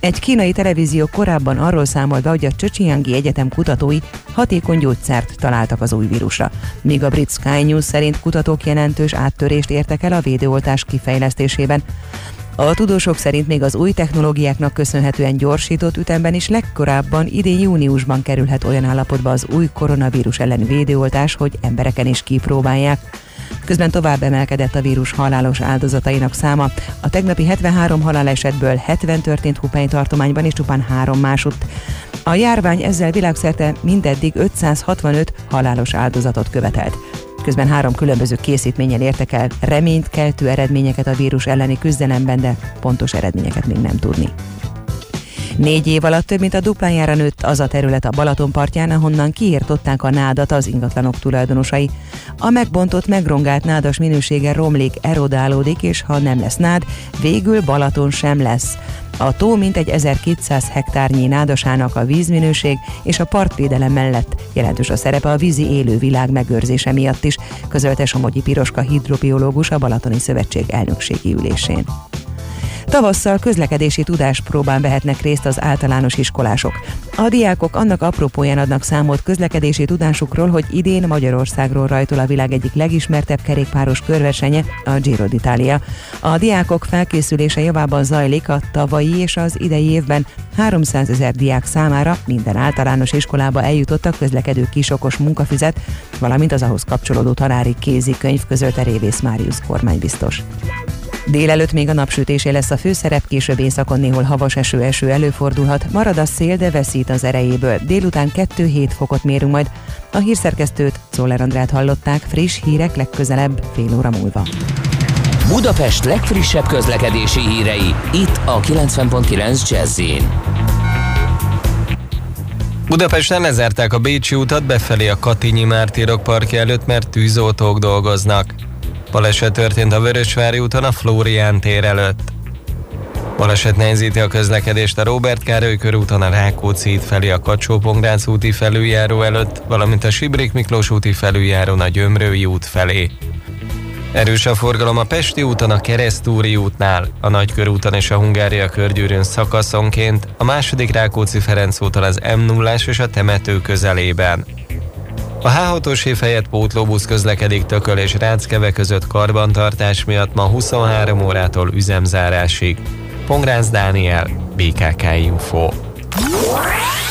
Egy kínai televízió korábban arról számolt be, hogy a Csöcsiangi Egyetem kutatói hatékony gyógyszert találtak az új vírusra, míg a brit Sky News szerint kutatók jelentős áttörést értek el a védőoltás kifejlesztésében. A tudósok szerint még az új technológiáknak köszönhetően gyorsított ütemben is legkorábban idén júniusban kerülhet olyan állapotba az új koronavírus elleni védőoltás, hogy embereken is kipróbálják. Közben tovább emelkedett a vírus halálos áldozatainak száma. A tegnapi 73 halálesetből 70 történt Hupei tartományban és csupán három másutt. A járvány ezzel világszerte mindeddig 565 halálos áldozatot követelt. Közben három különböző készítményen értek el reményt keltő eredményeket a vírus elleni küzdelemben, de pontos eredményeket még nem tudni. Négy év alatt több mint a duplájára nőtt az a terület a Balaton partján, ahonnan kiirtották a nádat az ingatlanok tulajdonosai. A megbontott, megrongált nádas minősége romlik, erodálódik, és ha nem lesz nád, végül Balaton sem lesz. A tó mintegy 1200 hektárnyi nádasának a vízminőség és a partvédelem mellett jelentős a szerepe a vízi élővilág megőrzése miatt is, közölte Somogyi Piroska hidrobiológus a Balatoni Szövetség elnökségi ülésén. Tavasszal közlekedési tudáspróbán vehetnek részt az általános iskolások. A diákok annak apropóján adnak számot közlekedési tudásukról, hogy idén Magyarországról rajtol a világ egyik legismertebb kerékpáros körversenye, a Giro d'Italia. A diákok felkészülése javában zajlik a tavalyi és az idei évben 300 ezer diák számára minden általános iskolába eljutott a közlekedő kisokos munkafizet, valamint az ahhoz kapcsolódó tanári kézikönyv közölte Révész Máriusz kormánybiztos. Délelőtt még a napsütésé lesz a főszerep, később éjszakon néhol havas eső-eső előfordulhat, marad a szél, de veszít az erejéből. Délután 2-7 fokot mérünk majd. A hírszerkesztőt, Czoller Andrát hallották, friss hírek legközelebb fél óra múlva. Budapest legfrissebb közlekedési hírei, itt a 90.9 jazz Budapesten lezárták a Bécsi utat befelé a Katinyi Mártírok parkja előtt, mert tűzoltók dolgoznak. Baleset történt a Vörösvári úton a Flórián tér előtt. Baleset nehezíti a közlekedést a Robert Károly körúton a Rákóczi út felé a kacsó úti felüljáró előtt, valamint a Sibrik Miklós úti felüljárón a Gyömrői út felé. Erős a forgalom a Pesti úton, a Keresztúri útnál, a Nagykörúton és a Hungária körgyűrűn szakaszonként, a második Rákóczi-Ferenc úton az m 0 és a temető közelében. A H6-os év helyett pótlóbusz közlekedik Tököl és Ráckeve között karbantartás miatt ma 23 órától üzemzárásig. Pongrász Dániel, BKK Info.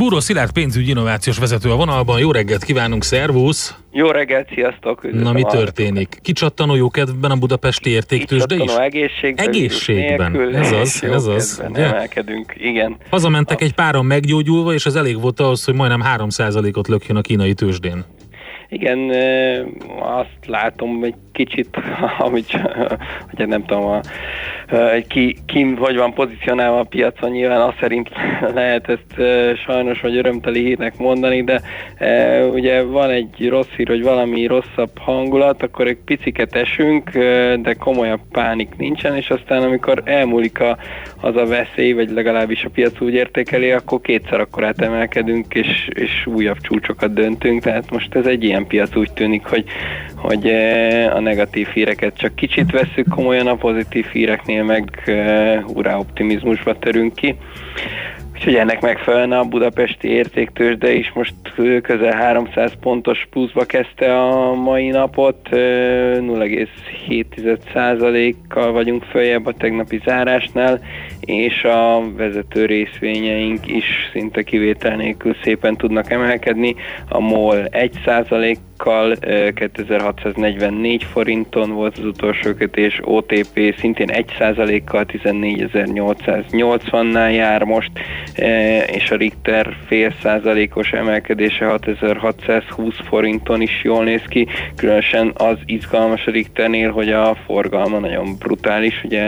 Búró Szilárd pénzügyi innovációs vezető a vonalban. Jó reggelt kívánunk, szervusz! Jó reggelt, sziasztok! Na, mi történik? Kicsattanó jó kedvben a budapesti értéktősde is? egészségben. Egészségben, nélkül, ez az, ez az. Emelkedünk, igen. Hazamentek egy páron meggyógyulva, és az elég volt ahhoz, hogy majdnem 3%-ot lökjön a kínai tőzsdén. Igen, azt látom egy kicsit, (laughs) amit, hogy nem tudom, ki, ki hogy van pozícionálva a piacon, nyilván azt szerint (laughs) lehet ezt sajnos vagy örömteli hírnek mondani, de ugye van egy rossz hír, hogy valami rosszabb hangulat, akkor egy piciket esünk, de komolyabb pánik nincsen, és aztán amikor elmúlik a, az a veszély, vagy legalábbis a piac úgy értékeli, akkor kétszer akkor átemelkedünk, és, és újabb csúcsokat döntünk, tehát most ez egy ilyen piac úgy tűnik, hogy, hogy a negatív híreket csak kicsit veszük komolyan, a pozitív híreknél meg uh, urá optimizmusba törünk ki. Úgyhogy ennek megfelelően a budapesti értéktősde is. Most közel 300 pontos pluszba kezdte a mai napot, 0,7%-kal vagyunk följebb a tegnapi zárásnál, és a vezető részvényeink is szinte kivétel nélkül szépen tudnak emelkedni. A MOL 1%-kal 2644 forinton volt az utolsó kötés, OTP szintén 1%-kal 14880-nál jár most, és a Richter fél százalékos emelkedése 6620 forinton is jól néz ki. Különösen az izgalmas a Richternél, hogy a forgalma nagyon brutális, ugye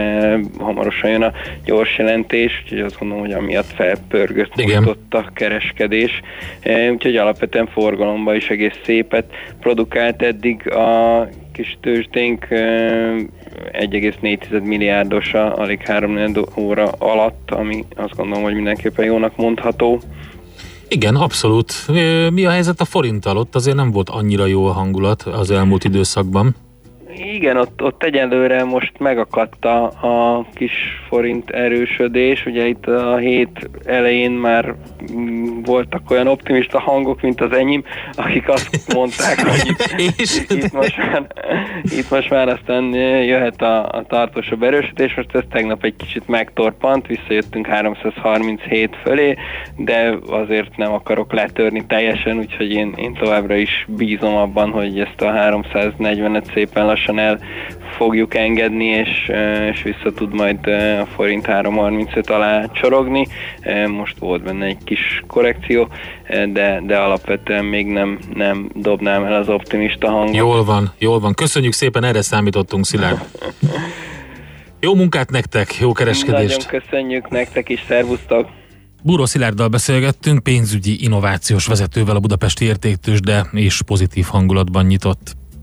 hamarosan jön a gyors jelentés, úgyhogy azt gondolom, hogy amiatt felpörgött ott a kereskedés. E, úgyhogy alapvetően forgalomban is egész szépet produkált eddig a kis tőzsdénk 1,4 e, milliárdos a alig 3 óra alatt, ami azt gondolom, hogy mindenképpen jónak mondható. Igen, abszolút. Mi a helyzet a forinttal? Ott azért nem volt annyira jó a hangulat az elmúlt időszakban. Igen, ott, ott egyelőre most megakadt a, a kis forint erősödés. Ugye itt a hét elején már mm, voltak olyan optimista hangok, mint az enyém, akik azt mondták, (laughs) hogy itt, itt, most, már, itt most már aztán jöhet a, a tartósabb erősödés. Most ez tegnap egy kicsit megtorpant, visszajöttünk 337 fölé, de azért nem akarok letörni teljesen, úgyhogy én, én továbbra is bízom abban, hogy ezt a 340-et szépen lassan lassan el fogjuk engedni, és, és vissza tud majd a forint 3.35 alá csorogni. Most volt benne egy kis korrekció, de, de alapvetően még nem, nem dobnám el az optimista hangot. Jól van, jól van. Köszönjük szépen, erre számítottunk, Szilárd. (laughs) Jó munkát nektek, jó kereskedést! Nagyon köszönjük nektek is, szervusztok! Búró Szilárddal beszélgettünk, pénzügyi innovációs vezetővel a Budapesti Értéktősde és pozitív hangulatban nyitott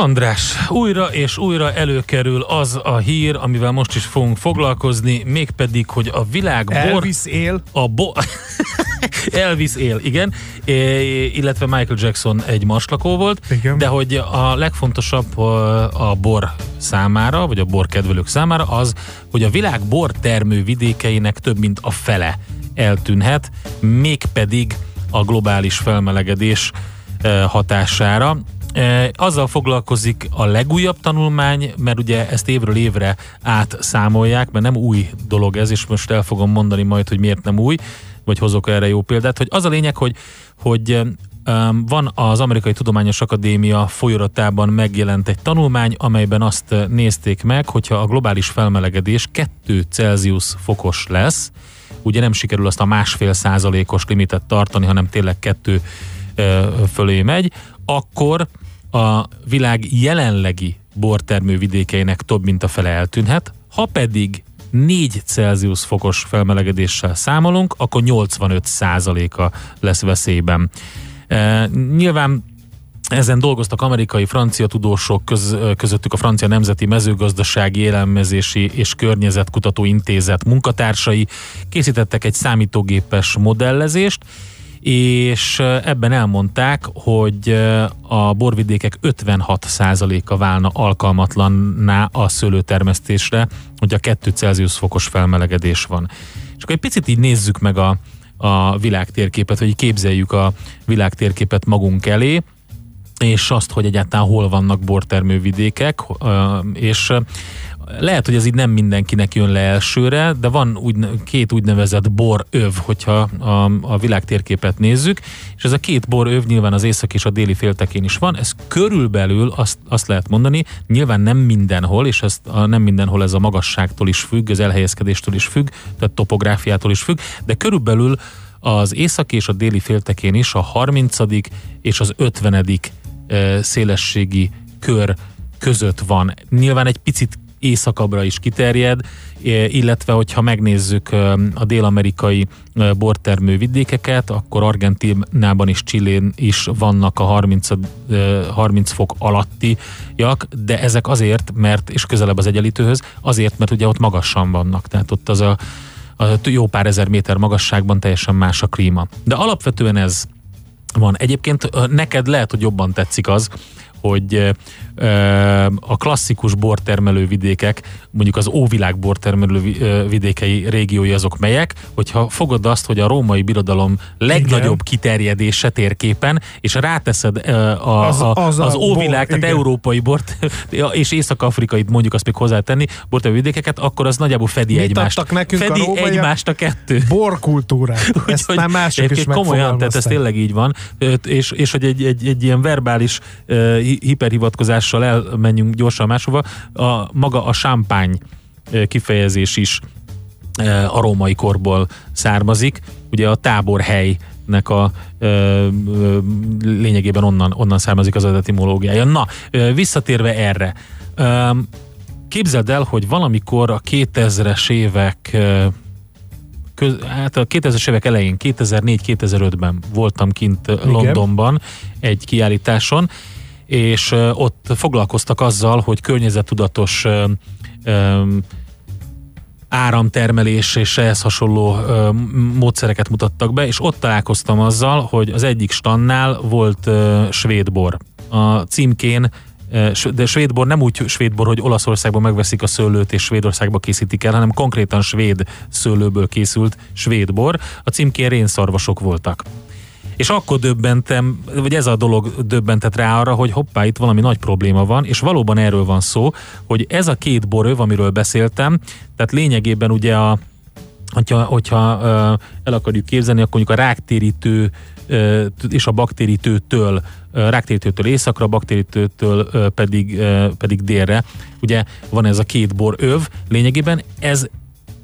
András, újra és újra előkerül az a hír, amivel most is fogunk foglalkozni, mégpedig, hogy a világ bor... Elvis él. A bo... (laughs) Elvis él, igen, é, illetve Michael Jackson egy maslakó volt, Igen. de hogy a legfontosabb a bor számára, vagy a bor kedvelők számára az, hogy a világ bor termő vidékeinek több mint a fele eltűnhet, mégpedig a globális felmelegedés hatására. Azzal foglalkozik a legújabb tanulmány, mert ugye ezt évről évre átszámolják, mert nem új dolog ez, és most el fogom mondani majd, hogy miért nem új, vagy hozok erre jó példát, hogy az a lényeg, hogy, hogy van az Amerikai Tudományos Akadémia folyoratában megjelent egy tanulmány, amelyben azt nézték meg, hogyha a globális felmelegedés 2 Celsius fokos lesz, ugye nem sikerül azt a másfél százalékos limitet tartani, hanem tényleg kettő fölé megy, akkor a világ jelenlegi bortermő vidékeinek több mint a fele eltűnhet, ha pedig 4 Celsius fokos felmelegedéssel számolunk, akkor 85 százaléka lesz veszélyben. E, nyilván ezen dolgoztak amerikai, francia tudósok, köz, közöttük a Francia Nemzeti Mezőgazdasági Élelmezési és Környezetkutató Intézet munkatársai, készítettek egy számítógépes modellezést, és ebben elmondták, hogy a borvidékek 56%-a válna alkalmatlanná a szőlőtermesztésre, hogy a 2 Celsius fokos felmelegedés van. És akkor egy picit így nézzük meg a, a világtérképet, hogy képzeljük a világtérképet magunk elé, és azt, hogy egyáltalán hol vannak bortermő vidékek, és lehet, hogy ez így nem mindenkinek jön le elsőre, de van úgy, két úgynevezett boröv, hogyha a, a világ térképet nézzük, és ez a két boröv nyilván az észak és a déli féltekén is van, ez körülbelül azt, azt lehet mondani, nyilván nem mindenhol, és ezt a, nem mindenhol ez a magasságtól is függ, az elhelyezkedéstől is függ, tehát topográfiától is függ, de körülbelül az észak és a déli féltekén is a 30. és az 50. eh, szélességi kör között van. Nyilván egy picit északabbra is kiterjed, eh, illetve hogyha megnézzük eh, a dél-amerikai eh, bortermő vidékeket, akkor Argentinában és Csillén is vannak a 30, eh, 30 fok alattiak, de ezek azért, mert, és közelebb az egyenlítőhöz, azért, mert ugye ott magasan vannak, tehát ott az a, a jó pár ezer méter magasságban teljesen más a klíma. De alapvetően ez van. Egyébként neked lehet, hogy jobban tetszik az, hogy a klasszikus bortermelő vidékek, mondjuk az óvilág bortermelő vidékei régiói azok melyek, hogyha fogod azt, hogy a római birodalom legnagyobb Igen. kiterjedése térképen, és ráteszed a, Az- a, az az, a óvilág, bor, tehát igen. európai bort, (laughs) és észak-afrikait mondjuk azt még hozzátenni, bortermelő vidékeket, akkor az nagyjából fedi Mit egymást. nekünk a fedi rómaiak? egymást a kettő. Borkultúrát. (laughs) Ezt Úgyhogy már mások is komolyan, tehát ez tényleg így van, és, és hogy egy, egy, egy ilyen verbális uh, hiperhivatkozással elmenjünk gyorsan máshova, a, maga a ö, kifejezés is a római korból származik. Ugye a táborhelynek a ö, ö, lényegében onnan, onnan származik az etimológiája. Na, ö, visszatérve erre. Ö, képzeld el, hogy valamikor a 2000-es évek ö, köz, hát a 2000-es évek elején, 2004-2005-ben voltam kint Igen. Londonban egy kiállításon, és ott foglalkoztak azzal, hogy környezettudatos áramtermelés és ehhez hasonló módszereket mutattak be, és ott találkoztam azzal, hogy az egyik stannál volt ö, svédbor. A címkén ö, de svédbor nem úgy svédbor, hogy Olaszországban megveszik a szőlőt és Svédországba készítik el, hanem konkrétan svéd szőlőből készült svédbor. A címkén rénszarvasok voltak. És akkor döbbentem, vagy ez a dolog döbbentett rá arra, hogy hoppá, itt valami nagy probléma van, és valóban erről van szó, hogy ez a két boröv, amiről beszéltem, tehát lényegében ugye a, hogyha, hogyha ö, el akarjuk képzelni, akkor mondjuk a ráktérítő ö, és a baktérítőtől, ö, ráktérítőtől északra, baktérítőtől ö, pedig, ö, pedig délre. Ugye van ez a két bor öv, lényegében ez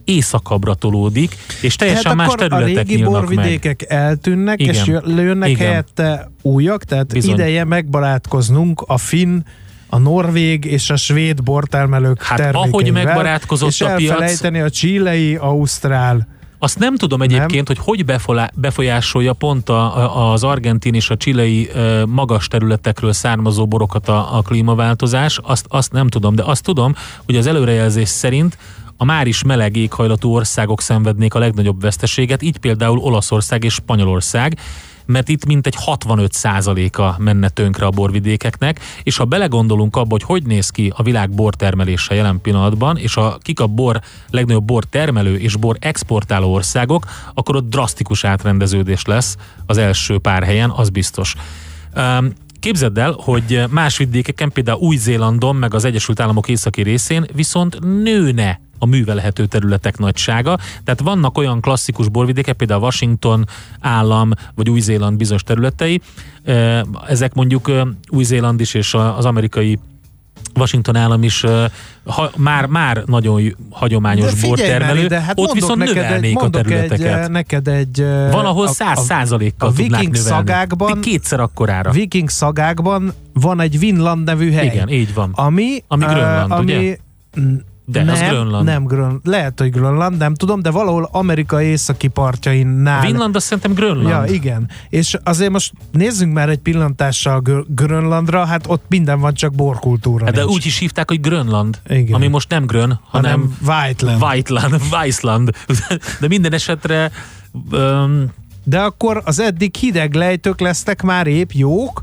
északabbra tolódik, és teljesen hát más akkor a területek régi nyílnak meg. borvidékek eltűnnek, Igen. és jönnek Igen. helyette újak, tehát Bizony. ideje megbarátkoznunk a finn, a norvég és a svéd bortermelők Hát ahogy megbarátkozott és a piac- elfelejteni a chilei, ausztrál. Azt nem tudom egyébként, hogy hogy befolá- befolyásolja pont a, a, az argentin és a csilei magas területekről származó borokat a, a klímaváltozás, azt, azt nem tudom, de azt tudom, hogy az előrejelzés szerint a már is meleg éghajlatú országok szenvednék a legnagyobb veszteséget, így például Olaszország és Spanyolország, mert itt mintegy 65%-a menne tönkre a borvidékeknek, és ha belegondolunk abba, hogy hogy néz ki a világ bortermelése jelen pillanatban, és a, kik a bor legnagyobb bor termelő és bor exportáló országok, akkor ott drasztikus átrendeződés lesz az első pár helyen, az biztos. Um, Képzeld el, hogy más vidékeken, például Új-Zélandon, meg az Egyesült Államok északi részén viszont nőne a művelhető területek nagysága. Tehát vannak olyan klasszikus borvidékek, például Washington állam, vagy Új-Zéland bizonyos területei. Ezek mondjuk Új-Zéland is és a- az amerikai Washington állam is ha, már, már nagyon hagyományos De figyelj már bortermelő, ide, hát ott viszont neked egy, növelnék a egy, területeket. eh, neked egy... Van, ahol a- száz a- százalékkal a viking szagákban- Még kétszer akkorára. Viking szagákban van egy Vinland nevű hely. Igen, így van. Ami, Ami Grönland, ami, ugye? De, nem, az Grönland. Nem Grön, lehet, hogy Grönland, nem tudom, de valahol Amerika északi partjainál. A Vinland azt szerintem Grönland. Ja, igen. És azért most nézzünk már egy pillantással Gr- Grönlandra, hát ott minden van, csak borkultúra Hát de nincs. úgy is hívták, hogy Grönland. Igen. Ami most nem Grön, hanem, hanem Whiteland. Whiteland, (laughs) Weissland. De minden esetre um, De akkor az eddig hideg lejtők lesznek már épp jók,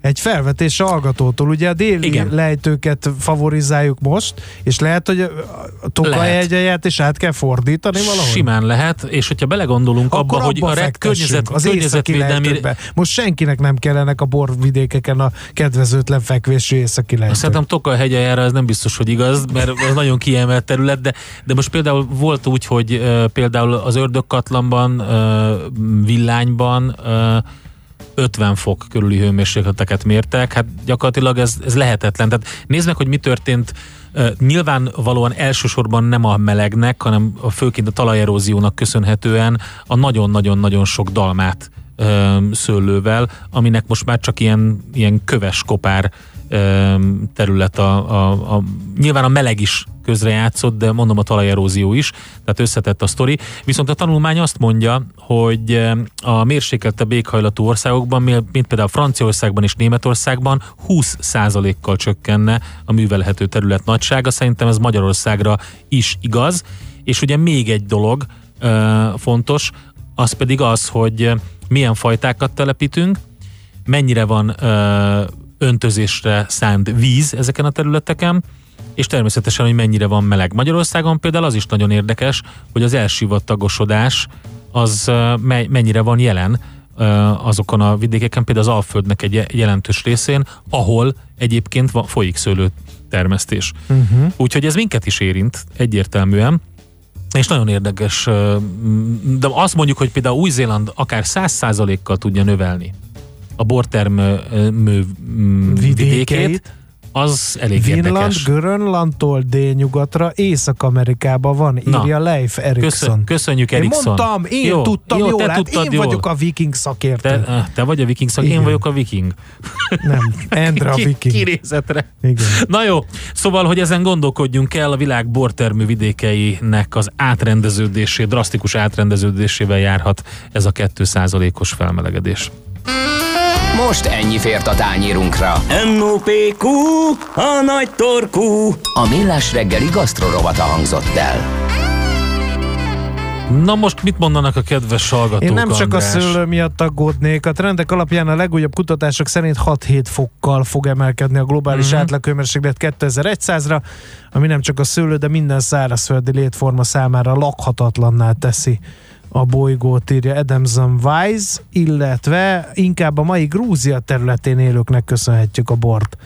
egy felvetés a hallgatótól. Ugye a déli Igen. Lejtőket favorizáljuk most, és lehet, hogy a Tokaj egyet is át kell fordítani valahogy. simán lehet, és hogyha belegondolunk abba, Akkor hogy abba a re- környezet, az északi környezetvédelmi. Most senkinek nem kellenek a borvidékeken a kedvezőtlen fekvésű északi lejtők. Szerintem Tokaj hegyejára ez nem biztos, hogy igaz, mert az nagyon kiemelt terület, de, de most például volt úgy, hogy uh, például az Ördögkatlanban, uh, Villányban uh, 50 fok körüli hőmérsékleteket mértek, hát gyakorlatilag ez, ez lehetetlen. Tehát nézd meg, hogy mi történt nyilvánvalóan elsősorban nem a melegnek, hanem a, főként a talajeróziónak köszönhetően a nagyon-nagyon-nagyon sok dalmát ö, szőlővel, aminek most már csak ilyen, ilyen köves kopár terület a, a, a, nyilván a meleg is közrejátszott, de mondom a talajerózió is, tehát összetett a sztori. Viszont a tanulmány azt mondja, hogy ö, a mérsékeltebb éghajlatú országokban, mi- mint például Franciaországban és Németországban 20%-kal csökkenne a művelhető terület nagysága. Szerintem ez Magyarországra is igaz. És ugye még egy dolog ö, fontos, az pedig az, hogy milyen fajtákat telepítünk, mennyire van ö, öntözésre szánt víz ezeken a területeken, és természetesen, hogy mennyire van meleg. Magyarországon például az is nagyon érdekes, hogy az elsivatagosodás az mennyire van jelen azokon a vidékeken, például az Alföldnek egy je- jelentős részén, ahol egyébként folyik szőlő termesztés. Uh-huh. Úgyhogy ez minket is érint egyértelműen, és nagyon érdekes, de azt mondjuk, hogy például Új-Zéland akár 100%-kal tudja növelni a bortermő vidékét, Vidékeit. Az elég Vinland, érdekes. Grönlandtól délnyugatra, Észak-Amerikában van, Na, írja Leif Erikson. Köszön, köszönjük Én Erikson. mondtam, én jó, tudtam jó, jól, te hát tudtad én jól. vagyok a viking szakértő. Te, te vagy a viking szak, én vagyok a viking. Nem, Endre a (laughs) Ki- viking. Kinézetre. Igen. Na jó, szóval, hogy ezen gondolkodjunk el, a világ bortermű vidékeinek az átrendeződésé, drasztikus átrendeződésével járhat ez a 2%-os felmelegedés. Most ennyi fért a tányírunkra. M.O.P.Q. A nagy torkú. A Millás reggeli gasztrorovata hangzott el. Na most mit mondanak a kedves hallgatók, Én nem csak a András? szőlő miatt aggódnék. A trendek alapján a legújabb kutatások szerint 6-7 fokkal fog emelkedni a globális Mhm. uh-huh. átlagőmérséklet 2100-ra, ami nem csak a szőlő, de minden szárazföldi létforma számára lakhatatlanná teszi a bolygót, írja Adamson Wise, illetve inkább a mai Grúzia területén élőknek köszönhetjük a bort.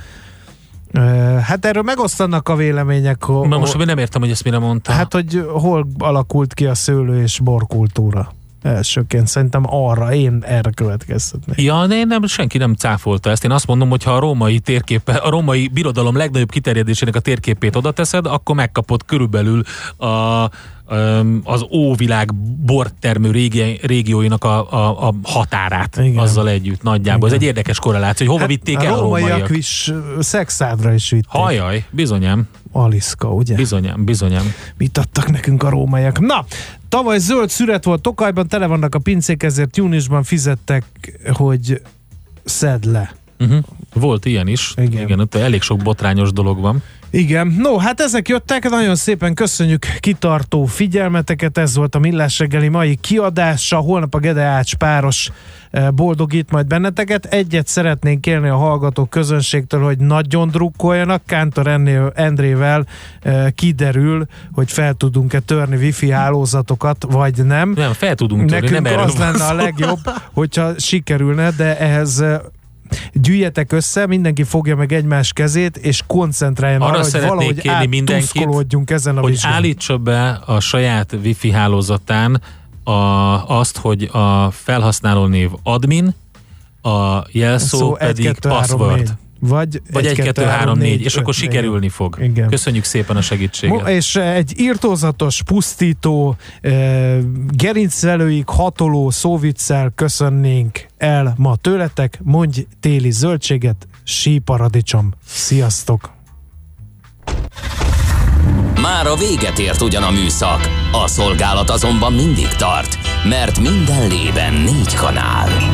Hát erről megosztanak a vélemények. ho- Na most én nem értem, hogy ezt mire mondta. Hát, hogy hol alakult ki a szőlő és borkultúra? Elsőként szerintem arra, én erre következtetnék. Ja, de én nem, senki nem cáfolta ezt. Én azt mondom, hogy ha a római térképe, a római birodalom legnagyobb kiterjedésének a térképét oda teszed, akkor megkapod körülbelül a, az óvilág bortermő régi, régióinak a, a, a határát Igen. Igen. azzal együtt nagyjából. Ez egy érdekes korreláció, hogy hova vitték el a rómaiak rómaiak. is szexádra is vitték. Hajaj, bizonyám, Aliszka, ugye? bizonyám, bizonyám. Mit adtak nekünk a rómaiak? Na, tavaly zöld szüret volt Tokajban, tele vannak a pincék, ezért júniusban fizettek, hogy szed le. Uh-huh. Volt ilyen is. Igen. Igen. Ott elég sok botrányos dolog van. Igen, no, hát ezek jöttek, nagyon szépen köszönjük kitartó figyelmeteket, ez volt a Millás reggeli mai kiadása, holnap a Gede Ács páros eh, boldogít majd benneteket. Egyet szeretnénk kérni a hallgató közönségtől, hogy nagyon drukkoljanak, Kántor Endrével eh, kiderül, hogy fel tudunk-e törni wifi hálózatokat, vagy nem. Nem, fel tudunk törni, Nekünk nem az lenne a legjobb, hogyha sikerülne, de ehhez eh, gyűjjetek össze, mindenki fogja meg egymás kezét, és koncentráljon Arra arra, hogy valahogy kérni mindenkit, ezen a hogy vizsgán. állítsa be a saját wifi hálózatán a, azt, hogy a felhasználó név admin, a jelszó Szó pedig 1, 2, 3, password. 4. Vagy, Vagy 1, 2, 3, 4, és akkor sikerülni fog. Igen. Köszönjük szépen a segítséget. És eh, egy írtózatos, pusztító, eh, gerincvelőig hatoló szóviccel köszönnénk el ma tőletek. Mondj téli zöldséget, síparadicsom. Sziasztok! Már a véget ért ugyan a műszak, a szolgálat azonban mindig tart, mert minden lében négy kanál.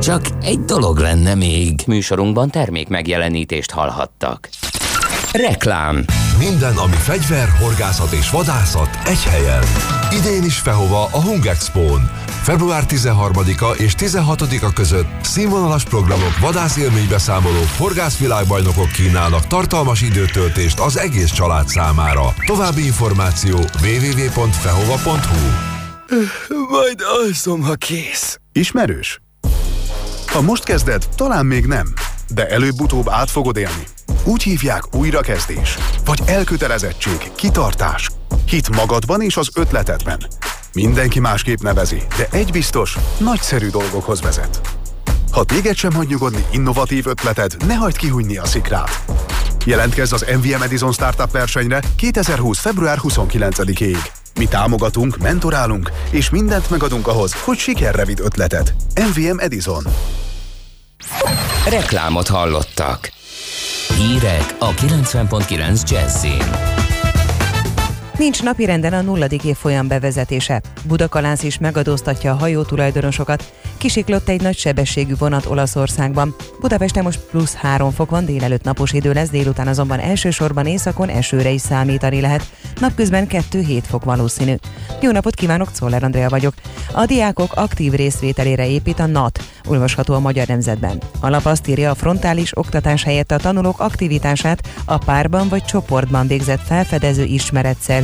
Csak egy dolog lenne még. Műsorunkban termék megjelenítést hallhattak. Reklám. Minden, ami fegyver, horgászat és vadászat egy helyen. Idén is Fehova a Hung Expo-n. Február 13-a és 16-a között színvonalas programok, vadászélménybeszámolók, horgászvilágbajnokok kínálnak tartalmas időtöltést az egész család számára. További információ www.fehova.hu Majd alszom, ha kész. Ismerős? Ha most kezded, talán még nem, de előbb-utóbb át fogod élni. Úgy hívják újrakezdés, vagy elkötelezettség, kitartás, hit magadban és az ötletedben. Mindenki másképp nevezi, de egy biztos, nagyszerű dolgokhoz vezet. Ha téged sem hagy nyugodni innovatív ötleted, ne hagyd kihújni a szikrát. Jelentkezz az MVM Edison Startup versenyre 2020. február 29-ig. Mi támogatunk, mentorálunk, és mindent megadunk ahhoz, hogy sikerre vidd ötleted. MVM Edison. Reklámot hallottak. Hírek a 90.9 Jazzin. Nincs napirenden a nulladik évfolyam bevezetése. Budakalász is megadóztatja a hajó tulajdonosokat. Kisiklott egy nagy sebességű vonat Olaszországban. Budapesten most plusz 3 fok van, délelőtt napos idő lesz, délután azonban elsősorban északon esőre is számítani lehet. Napközben 2-7 fok valószínű. Jó napot kívánok, Czoller Andrea vagyok. A diákok aktív részvételére épít a NAT, olvasható a Magyar Nemzetben. A lap azt írja, a frontális oktatás helyett a tanulók aktivitását a párban vagy csoportban végzett felfedező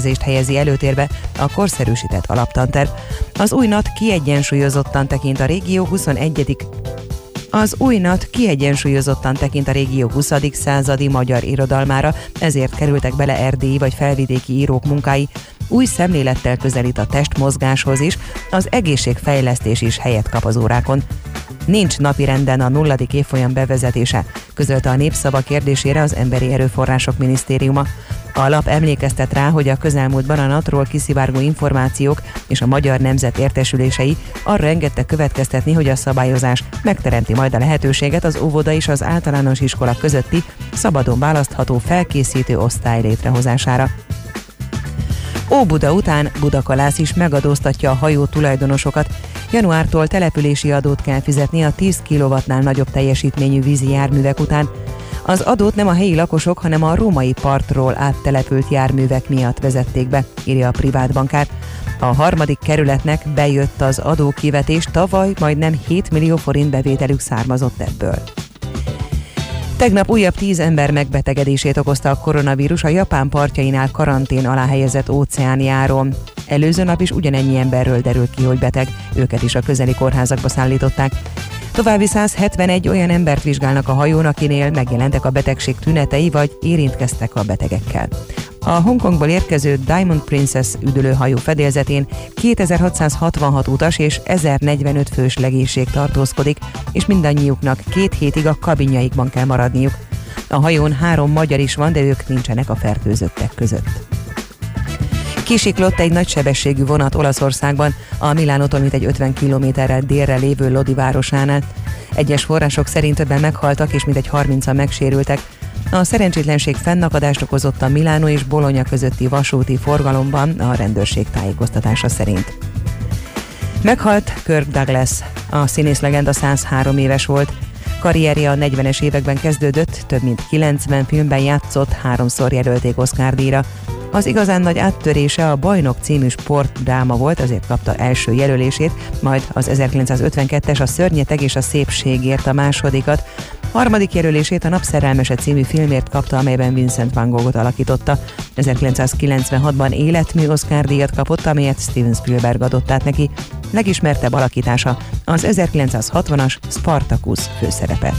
ismeretszerzést helyezi előtérbe a korszerűsített alaptanterv. Az új NAT kiegyensúlyozottan tekint a régió 21. Az új NAT kiegyensúlyozottan tekint a régió 20. századi magyar irodalmára, ezért kerültek bele erdélyi vagy felvidéki írók munkái. Új szemlélettel közelít a testmozgáshoz is, az egészségfejlesztés is helyet kap az órákon. Nincs napirenden a nulladik évfolyam bevezetése, közölte a népszava kérdésére az Emberi Erőforrások Minisztériuma. A lap emlékeztet rá, hogy a közelmúltban a NAT-ról kiszivárgó információk és a magyar nemzet értesülései arra engedtek következtetni, hogy a szabályozás megteremti majd a lehetőséget az óvoda és az általános iskola közötti szabadon választható felkészítő osztály létrehozására. Óbuda után Budakalász is megadóztatja a hajó tulajdonosokat. Januártól települési adót kell fizetni a 10 kW-nál nagyobb teljesítményű vízi járművek után. Az adót nem a helyi lakosok, hanem a római partról áttelepült járművek miatt vezették be, írja a privát bankár. A harmadik kerületnek bejött az adókivetés, tavaly majdnem 7 millió forint bevételük származott ebből. Tegnap újabb tíz ember megbetegedését okozta a koronavírus a Japán partjainál karantén alá helyezett óceánjáron. Előző nap is ugyanennyi emberről derült ki, hogy beteg, őket is a közeli kórházakba szállították. További 171 olyan embert vizsgálnak a hajón, akinél megjelentek a betegség tünetei, vagy érintkeztek a betegekkel. A Hongkongból érkező Diamond Princess üdülőhajó fedélzetén 2666 utas és 1045 fős legénység tartózkodik, és mindannyiuknak két hétig a kabinjaikban kell maradniuk. A hajón három magyar is van, de ők nincsenek a fertőzöttek között. Kisiklott egy nagysebességű vonat Olaszországban, a Milánótól mintegy 50 kilométerrel délre lévő Lodi városánál. Egyes források szerint többen meghaltak és mintegy 30-an megsérültek. A szerencsétlenség fennakadást okozott a Milánó és Bologna közötti vasúti forgalomban a rendőrség tájékoztatása szerint. Meghalt Kirk Douglas, a színész legenda 103 éves volt. Karrierje a 40-es években kezdődött, több mint 90 filmben játszott, háromszor jelölték Oscar díjra. Az igazán nagy áttörése a Bajnok című sportdráma volt, azért kapta első jelölését, majd az 1952-es a Szörnyeteg és a Szépségért a másodikat. Harmadik jelölését a Napszerelmese című filmért kapta, amelyben Vincent van Goghot alakította. 1996-ban életmű Oscar díjat kapott, amelyet Steven Spielberg adott át neki. Legismertebb alakítása az 1960-as Spartacus főszerepe.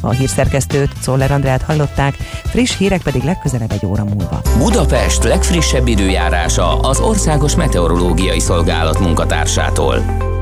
A hírszerkesztőt, Czoller Andrát hallották, friss hírek pedig legközelebb egy óra múlva. Budapest legfrissebb időjárása az Országos Meteorológiai Szolgálat munkatársától.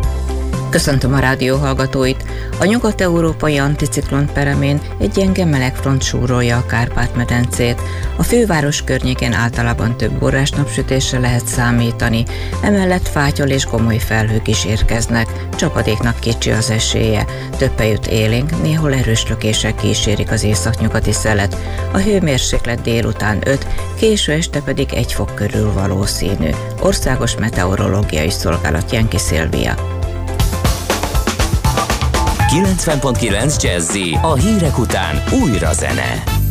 Köszöntöm a rádió hallgatóit! A nyugat-európai anticiklon peremén egy gyenge melegfront súrolja a Kárpát-medencét. A főváros környékén általában több órás napsütésre lehet számítani, emellett fátyol és gomoly felhők is érkeznek. Csapadéknak kicsi az esélye. Több jut élénk, néhol erős lökések kísérik az északnyugati szelet. A hőmérséklet délután 5, késő este pedig 1 fok körül valószínű. Országos Meteorológiai Szolgálat Jenki Szilvia. 90.9 Jazzy a hírek után újra zene.